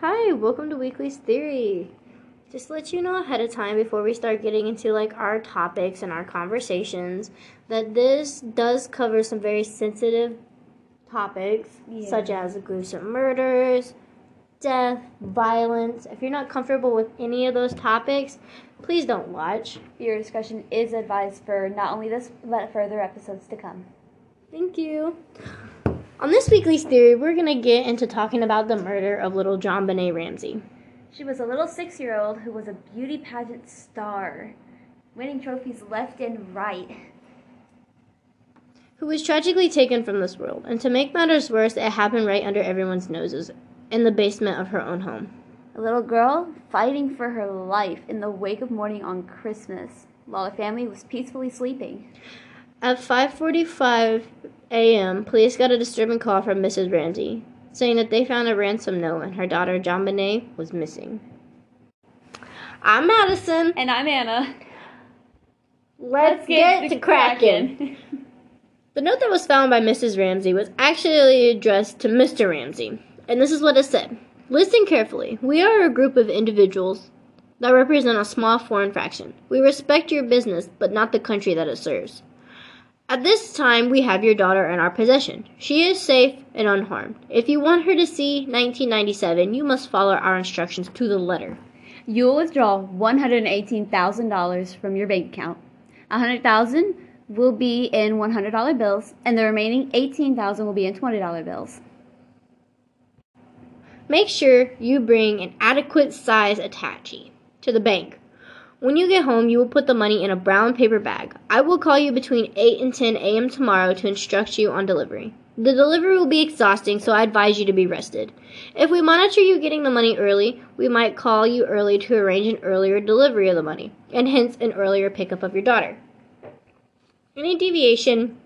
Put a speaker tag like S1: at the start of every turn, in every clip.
S1: Hi, welcome to Weekly's Theory. Just to let you know ahead of time before we start getting into like our topics and our conversations that this does cover some very sensitive topics
S2: Yeah.
S1: such as gruesome murders, death, violence. If you're not comfortable with any of those topics, please don't watch.
S2: Your discussion is advised for not only this, but further episodes to come.
S1: Thank you. On this weekly's theory, we're going to get into talking about the murder of little JonBenét Ramsey.
S2: She was a little six year old who was a beauty pageant star, winning trophies left and right.
S1: who was tragically taken from this world. And to make matters worse, it happened right under everyone's noses in the basement of her own home.
S2: A little girl fighting for her life in the wake of morning on Christmas, while the family was peacefully sleeping.
S1: At 5:45 a.m., police got a disturbing call from Mrs. Ramsey, saying that they found a ransom note and her daughter JonBenét was missing. I'm Madison.
S2: And I'm Anna.
S1: Let's, get, to cracking. The note that was found by Mrs. Ramsey was actually addressed to Mr. Ramsey, and this is what it said. Listen carefully. We are a group of individuals that represent a small foreign faction. We respect your business, but not the country that it serves. At this time, we have your daughter in our possession. She is safe and unharmed. If you want her to see 1997, you must follow our instructions to the letter.
S2: You will withdraw $118,000 from your bank account. 100,000 will be in $100 bills, and the remaining 18,000 will be in $20 bills.
S1: Make sure you bring an adequate size attache to the bank. When you get home, you will put the money in a brown paper bag. I will call you between 8 and 10 a.m. tomorrow to instruct you on delivery. The delivery will be exhausting, so I advise you to be rested. If we monitor you getting the money early, we might call you early to arrange an earlier delivery of the money, and hence an earlier pickup of your daughter. Any deviation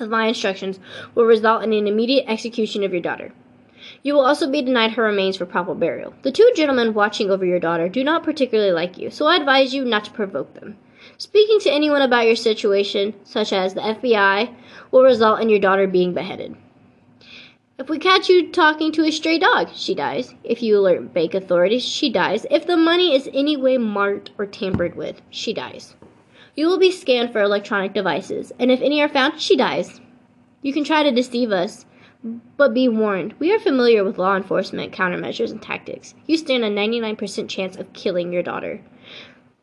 S1: of my instructions will result in an immediate execution of your daughter. You will also be denied her remains for proper burial. The two gentlemen watching over your daughter do not particularly like you, so I advise you not to provoke them. Speaking to anyone about your situation, such as the FBI, will result in your daughter being beheaded. If we catch you talking to a stray dog, she dies. If you alert bank authorities, she dies. If the money is any way marked or tampered with, she dies. You will be scanned for electronic devices, and if any are found, she dies. You can try to deceive us, but be warned, we are familiar with law enforcement countermeasures and tactics. You stand a 99% chance of killing your daughter.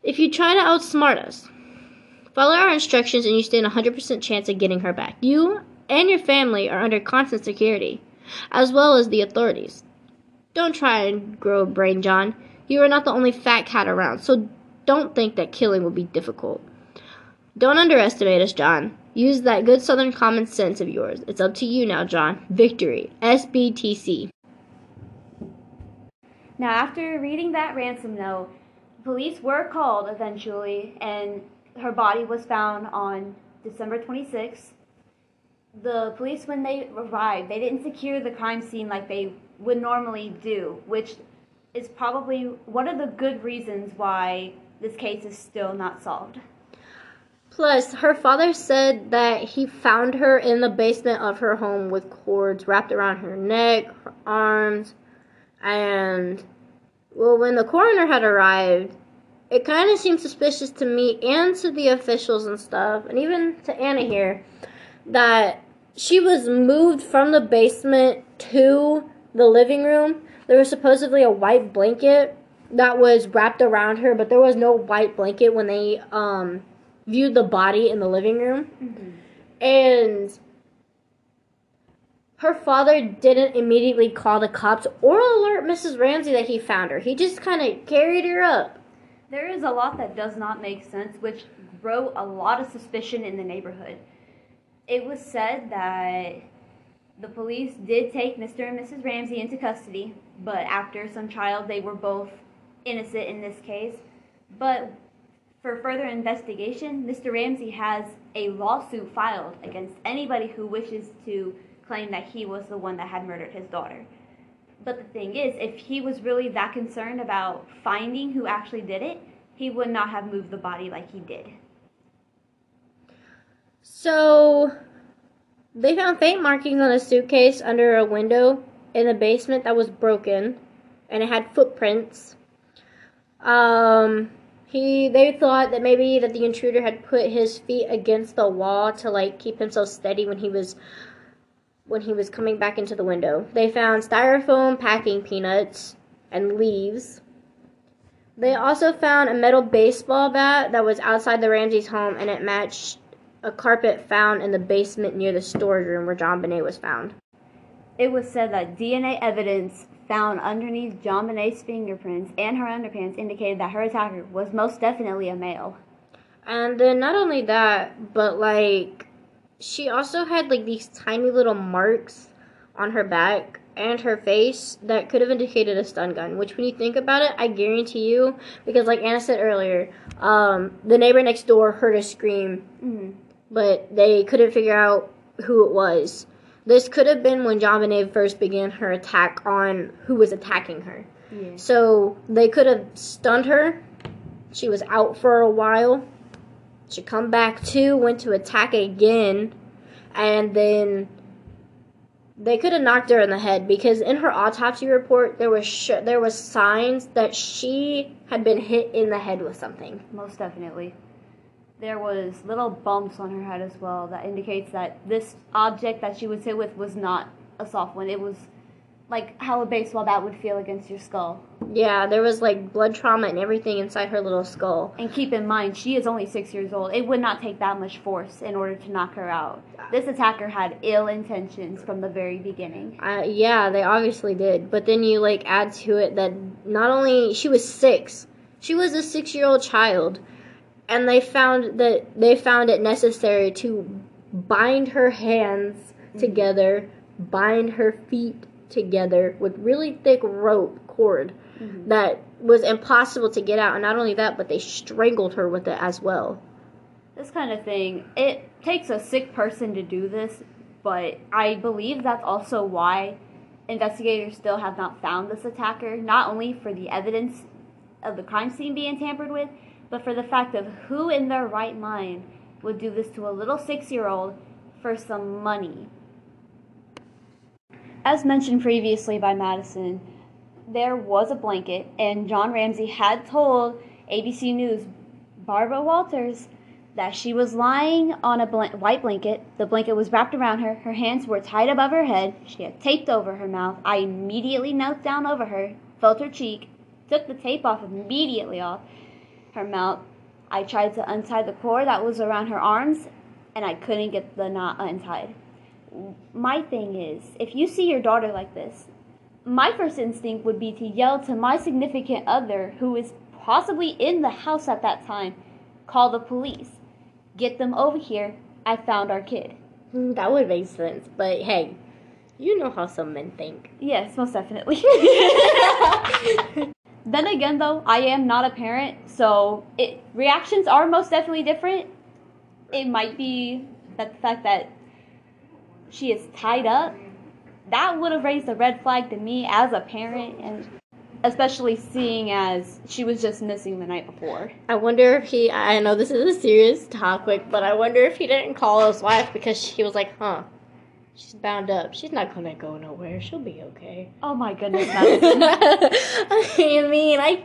S1: If you try to outsmart us, follow our instructions and you stand a 100% chance of getting her back. You and your family are under constant security, as well as the authorities. Don't try and grow a brain, John. You are not the only fat cat around, so don't think that killing will be difficult. Don't underestimate us, John. Use that good southern common sense of yours. It's up to you now, John. Victory. SBTC.
S2: Now, after reading that ransom note, police were called eventually, and her body was found on December 26th. The police, when they arrived, they didn't secure the crime scene like they would normally do, which is probably one of the good reasons why this case is still not solved.
S1: Plus, her father said that he found her in the basement of her home with cords wrapped around her neck, her arms, and well, when the coroner had arrived, it kind of seemed suspicious to me and to the officials and stuff, and even to Anna here, that she was moved from the basement to the living room. There was supposedly a white blanket that was wrapped around her, but there was no white blanket when they um viewed the body in the living room. Mm-hmm. And her father didn't immediately call the cops or alert Mrs. Ramsey that he found her. He just kind of carried her up.
S2: There is a lot that does not make sense, which grow a lot of suspicion in the neighborhood. It was said that the police did take Mr. and Mrs. Ramsey into custody, but after some trial, they were both innocent in this case. But for further investigation, Mr. Ramsey has a lawsuit filed against anybody who wishes to claim that he was the one that had murdered his daughter. But the thing is, if he was really that concerned about finding who actually did it, he would not have moved the body like he did.
S1: So they found faint markings on a suitcase under a window in the basement that was broken. and it had footprints. Um, he they thought that maybe that the intruder had put his feet against the wall to like keep himself steady when he was when he was coming back into the window. They found styrofoam packing peanuts and leaves. They also found a metal baseball bat that was outside the Ramseys' home and it matched a carpet found in the basement near the storage room where JonBenét was found.
S2: It was said that DNA evidence found underneath JonBenét's fingerprints and her underpants indicated that her attacker was most definitely a male.
S1: And then not only that, but like she also had like these tiny little marks on her back and her face that could have indicated a stun gun. Which, when you think about it, I guarantee you, because like Anna said earlier, um, the neighbor next door heard a scream,
S2: Mm-hmm.
S1: but they couldn't figure out who it was. This could have been when JonBenét first began her attack on who was attacking her.
S2: Yeah.
S1: So they could have stunned her. She was out for a while. She come back to, went to attack again, and then they could have knocked her in the head because in her autopsy report there was sh- there was signs that she had been hit in the head with something.
S2: Most definitely. There was little bumps on her head as well that indicates that this object that she was hit with was not a soft one. It was like how a baseball bat would feel against your skull.
S1: Yeah, there was like blood trauma and everything inside her little skull.
S2: And keep in mind, she is only six years old. It would not take that much force in order to knock her out. This attacker had ill intentions from the very beginning.
S1: Uh, yeah, they obviously did. But then you like add to it that not only she was six, she was a six-year-old child, and they found that they found it necessary to bind her hands together, bind her feet together with really thick rope cord
S2: Mhm.
S1: that was impossible to get out. And not only that, but they strangled her with it as well.
S2: This kind of thing, it takes a sick person to do this, but I believe that's also why investigators still have not found this attacker, not only for the evidence of the crime scene being tampered with, but for the fact of who in their right mind would do this to a little six year old for some money. As mentioned previously by Madison, there was a blanket, and John Ramsey had told ABC News Barbara Walters that she was lying on a blan- white blanket. The blanket was wrapped around her. Her hands were tied above her head. She had taped over her mouth. I immediately knelt down over her, felt her cheek, took the tape off immediately off her mouth. I tried to untie the cord that was around her arms, and I couldn't get the knot untied. My thing is, if you see your daughter like this, my first instinct would be to yell to my significant other, who is possibly in the house at that time, call the police. Get them over here. I found our kid.
S1: Hmm, That would make sense. But hey, you know how some men think.
S2: Yes, most definitely. then again, though, I am not a parent, so it reactions are most definitely different. It might be that the fact that she is tied up that would have raised a red flag to me as a parent, and especially seeing as she was just missing the night before.
S1: I wonder if he. I know this is a serious topic, but I wonder if he didn't call his wife because she was like, "Huh, she's bound up. She's not gonna go nowhere. She'll be okay."
S2: Oh my goodness,
S1: I mean, I.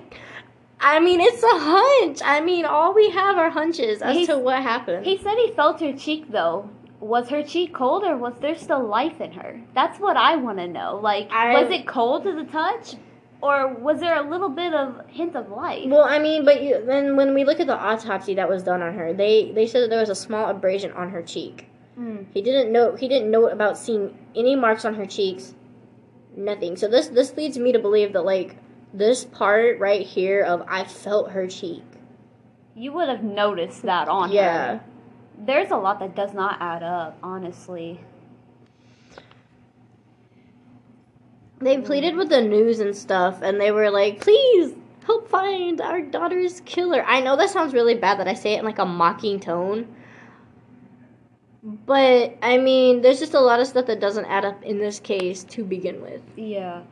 S1: I mean, it's a hunch. I mean, all we have are hunches as
S2: He's-
S1: to what happened.
S2: He said he felt her cheek though. Was her cheek cold or was there still life in her? That's what I want to know. Like,
S1: I-
S2: was it cold to the touch? Or was there a little bit of hint of life?
S1: Well, I mean, but you, then when we look at the autopsy that was done on her, they they said that there was a small abrasion on her cheek.
S2: Mm.
S1: He didn't know he didn't know about seeing any marks on her cheeks. Nothing. So this this leads me to believe that like this part right here of I felt her cheek.
S2: You would have noticed that on
S1: Yeah.
S2: her. There's a lot that does not add up, honestly.
S1: They pleaded with the news and stuff and they were like, "Please help find our daughter's killer." I know that sounds really bad that I say it in like a mocking tone. But I mean, there's just a lot of stuff that doesn't add up in this case to begin with.
S2: Yeah.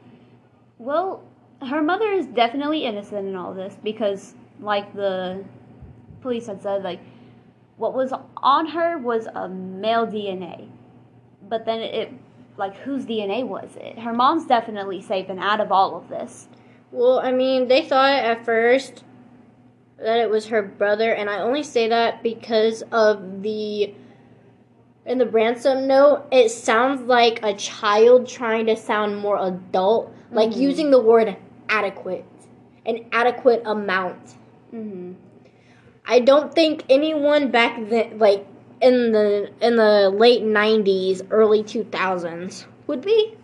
S2: Well, her mother is definitely innocent in all this because, like the police had said, like what was on her was a male DNA, but then it, like whose DNA was it? Her mom's definitely safe and out of all of this.
S1: Well, I mean, they thought at first that it was her brother, and I only say that because of the in the ransom note. It sounds like a child trying to sound more adult, like
S2: Mhm.
S1: using the word adequate, an adequate amount.
S2: Mm-hmm.
S1: I don't think anyone back then, like in the in the late '90s, early 2000s, would be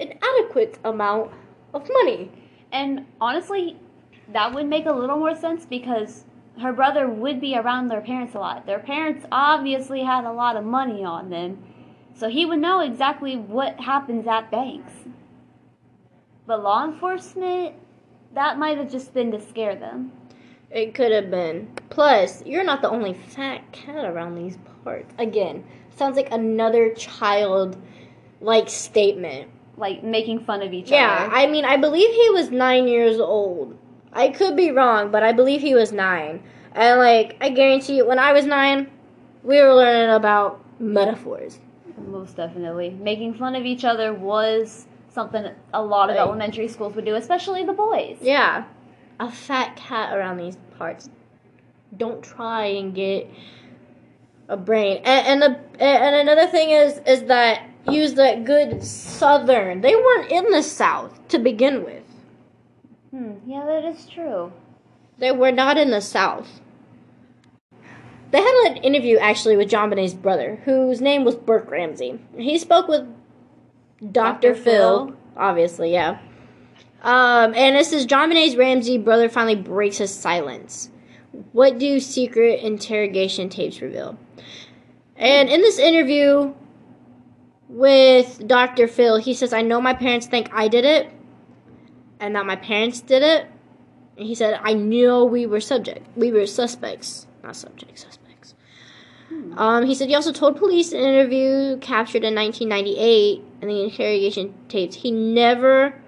S1: an adequate amount of money.
S2: And honestly, that would make a little more sense because her brother would be around their parents a lot. Their parents obviously had a lot of money on them, so he would know exactly what happens at banks. But law enforcement, that might have just been to scare them.
S1: It could have been. Plus, you're not the only fat cat around these parts. Again, sounds like another child like statement.
S2: Like making fun of each
S1: Yeah,
S2: other.
S1: Yeah, I mean, I believe he was nine years old. I could be wrong, but I believe he was nine. And, like, I guarantee you, when I was nine, we were learning about metaphors.
S2: Most definitely. Making fun of each other was something a lot of
S1: Right.
S2: elementary schools would do, especially the boys.
S1: Yeah, a fat cat around these parts. Don't try and get a brain. And and, the, and another thing is is that use that good southern. They weren't in the south to begin with.
S2: Hmm, yeah, that is true.
S1: They were not in the south. They had an interview actually with JonBenét's brother, whose name was Burke Ramsey. He spoke with Dr.
S2: Dr.
S1: Phil,
S2: Phil.
S1: obviously, yeah. Um, and this is JonBenét's Ramsey brother finally breaks his silence. What do secret interrogation tapes reveal? And in this interview with Dr. Phil, he says, I know my parents think I did it, and that my parents did it. And he said, I knew we were subject. We were suspects. Not subject, suspects. Um, he said he also told police in an interview captured in 1998 in the interrogation tapes he never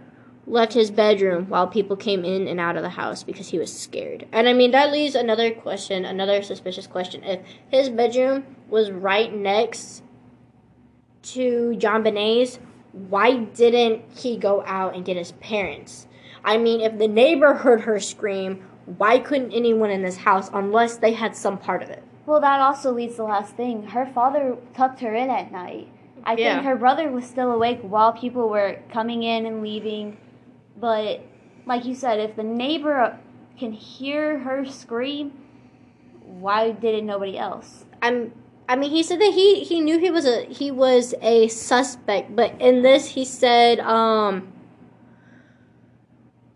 S1: left his bedroom while people came in and out of the house because he was scared. And I mean, that leaves another question, another suspicious question. If his bedroom was right next to JonBenét's, why didn't he go out and get his parents? I mean, if the neighbor heard her scream, why couldn't anyone in this house unless they had some part of it?
S2: Well, that also leads to the last thing. Her father tucked her in at night. I
S1: Yeah.
S2: think her brother was still awake while people were coming in and leaving. But, like you said, if the neighbor can hear her scream, why didn't nobody else?
S1: I'm I mean he said that he he knew he was a he was a suspect, but in this he said um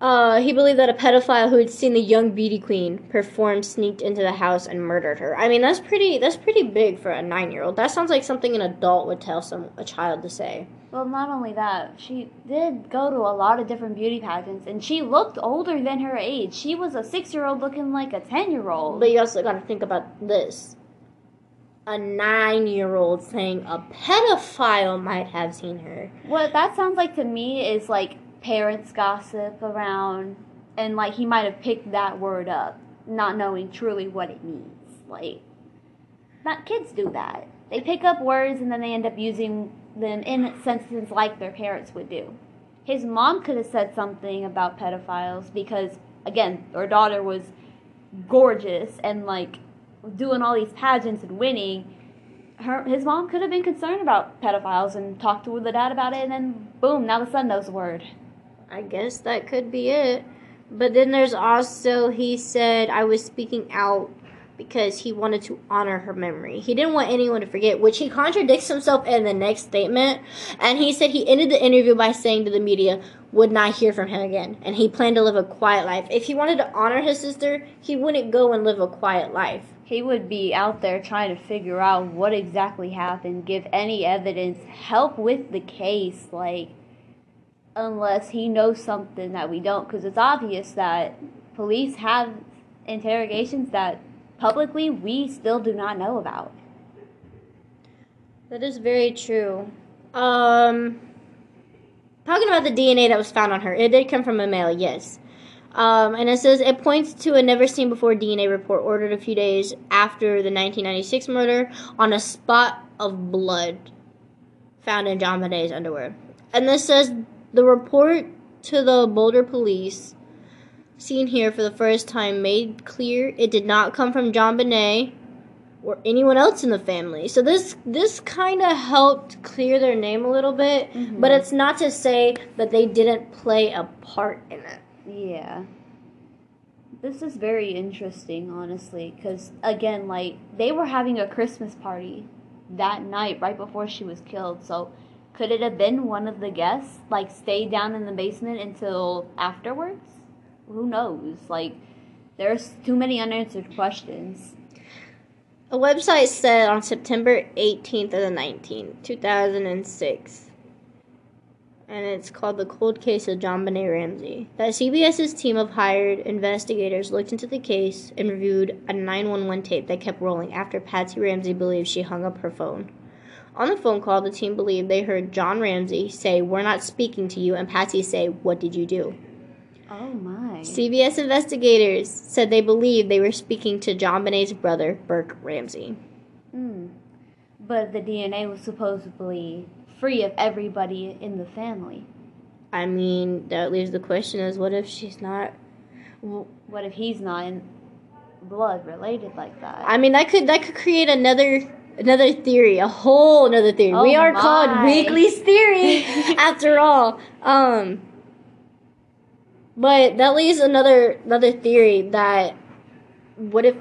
S1: uh, he believed that a pedophile who had seen the young beauty queen perform sneaked into the house and murdered her. I mean, that's pretty. That's pretty big for a nine-year-old. That sounds like something an adult would tell some a child to say.
S2: Well, not only that, she did go to a lot of different beauty pageants, and she looked older than her age. She was a six year old looking like a 10 year old.
S1: But you also got to think about this: a nine-year-old saying a pedophile might have seen her.
S2: What that sounds like to me is like parents gossip around, and like he might have picked that word up, not knowing truly what it means. Like, not kids do that. They pick up words and then they end up using them in sentences like their parents would do. His mom could have said something about pedophiles because, again, their daughter was gorgeous and like doing all these pageants and winning her his mom could have been concerned about pedophiles and talked to the dad about it and then boom now the son knows the word
S1: I guess that could be it. But then there's also he said I was speaking out because he wanted to honor her memory. He didn't want anyone to forget, which he contradicts himself in the next statement. And he said he ended the interview by saying to the media would not hear from him again and he planned to live a quiet life. If he wanted to honor his sister, he wouldn't go and live a quiet life.
S2: he would be out there trying to figure out what exactly happened give any evidence help with the case like unless he knows something that we don't because it's obvious that police have interrogations that publicly we still do not know about
S1: That is very true. Um, talking about the DNA that was found on her, it did come from a male, yes. Um, and it says it points to a never seen before DNA report ordered a few days after the 1996 murder on a spot of blood found in JonBenét's underwear. And this says the report to the Boulder police, seen here for the first time, made clear it did not come from JonBenét or anyone else in the family. So this this kind of helped clear their name a little bit,
S2: Mhm.
S1: but it's not to say that they didn't play a part in it.
S2: Yeah. This is very interesting, honestly, because, again, like, they were having a Christmas party that night right before she was killed. So, could it have been one of the guests, like, stayed down in the basement until afterwards? Who knows? Like, there's too many unanswered questions.
S1: A website said on September 18th of the 19th, 2006, and it's called The Cold Case of JonBenét Ramsey, that CBS's team of hired investigators looked into the case and reviewed a 911 tape that kept rolling after Patsy Ramsey believed she hung up her phone. On the phone call, the team believed they heard John Ramsey say, We're not speaking to you, and Patsy say, What did you do?
S2: Oh, my.
S1: CBS investigators said they believed they were speaking to JonBenét's brother, Burke Ramsey.
S2: Hmm. But the DNA was supposedly free of everybody in the family.
S1: I mean, that leaves the question is what if she's not
S2: What if he's not in blood related like that?
S1: I mean, that could that could create another another theory, a whole another theory. we
S2: Oh
S1: are called
S2: my.
S1: Weekly's theory after all. Um but that leaves another another theory that what if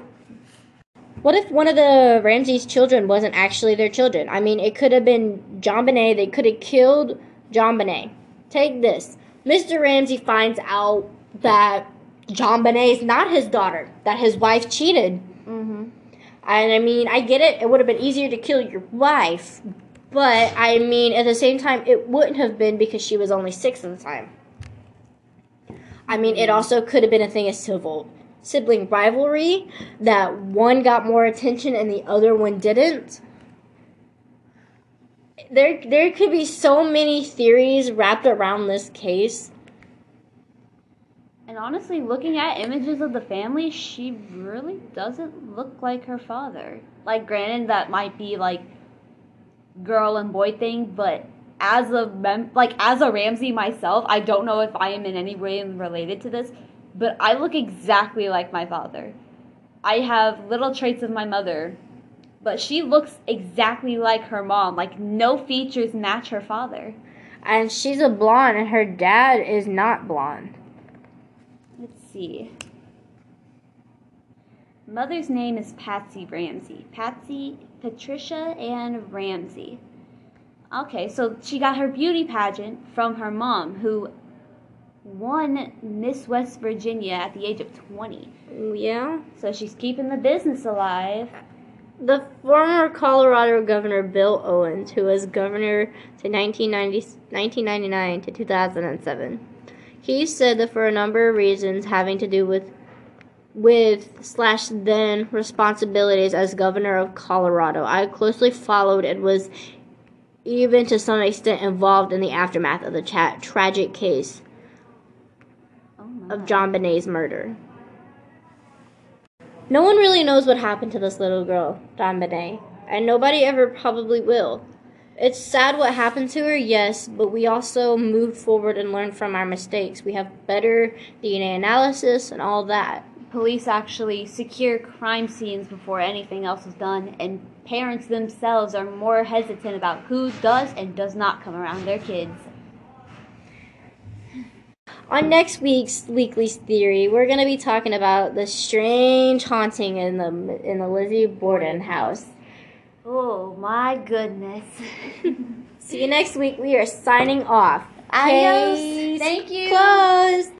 S1: what if one of the Ramsey's children wasn't actually their children? I mean, it could have been JonBenét. They could have killed JonBenét. Take this. Mr. Ramsey finds out that JonBenét is not his daughter, that his wife cheated.
S2: mm-hmm.
S1: And I mean, I get it. It would have been easier to kill your wife. But I mean, at the same time, it wouldn't have been because she was only six at the time. I mean, it also could have been a thing of civil sibling rivalry that one got more attention and the other one didn't. There, there could be so many theories wrapped around this case.
S2: And honestly, looking at images of the family, she really doesn't look like her father. Like, granted, that might be like girl and boy thing, but as a mem- like as a Ramsey myself, I don't know if I am in any way related to this, but I look exactly like my father. I have little traits of my mother, but she looks exactly like her mom. Like no features match her father.
S1: And she's a blonde, and her dad is not blonde.
S2: Let's see. Mother's name is Patsy Ramsey. Patsy, Patricia Ann Ramsey. Okay, so she got her beauty pageant from her mom, who won Miss West Virginia at the age of 20.
S1: Yeah.
S2: So she's keeping the business alive.
S1: The former Colorado governor Bill Owens, who was governor to 1990, 1999 to 2007, he said that for a number of reasons having to do with with slash then responsibilities as governor of Colorado, I closely followed and was even to some extent involved in the aftermath of the tra- tragic case
S2: Oh
S1: of JonBenét's murder. No one really knows what happened to this little girl, JonBenét, and nobody ever probably will. It's sad what happened to her, yes, but we also moved forward and learned from our mistakes. We have better DNA analysis and all that.
S2: Police actually secure crime scenes before anything else is done, and parents themselves are more hesitant about who does and does not come around their kids.
S1: On next week's Weekly Theory, we're going to be talking about the strange haunting in the in the Lizzie Borden house.
S2: Oh my goodness.
S1: See you next week. We are signing off.
S2: Adios.
S1: Case
S2: Thank you.
S1: Closed.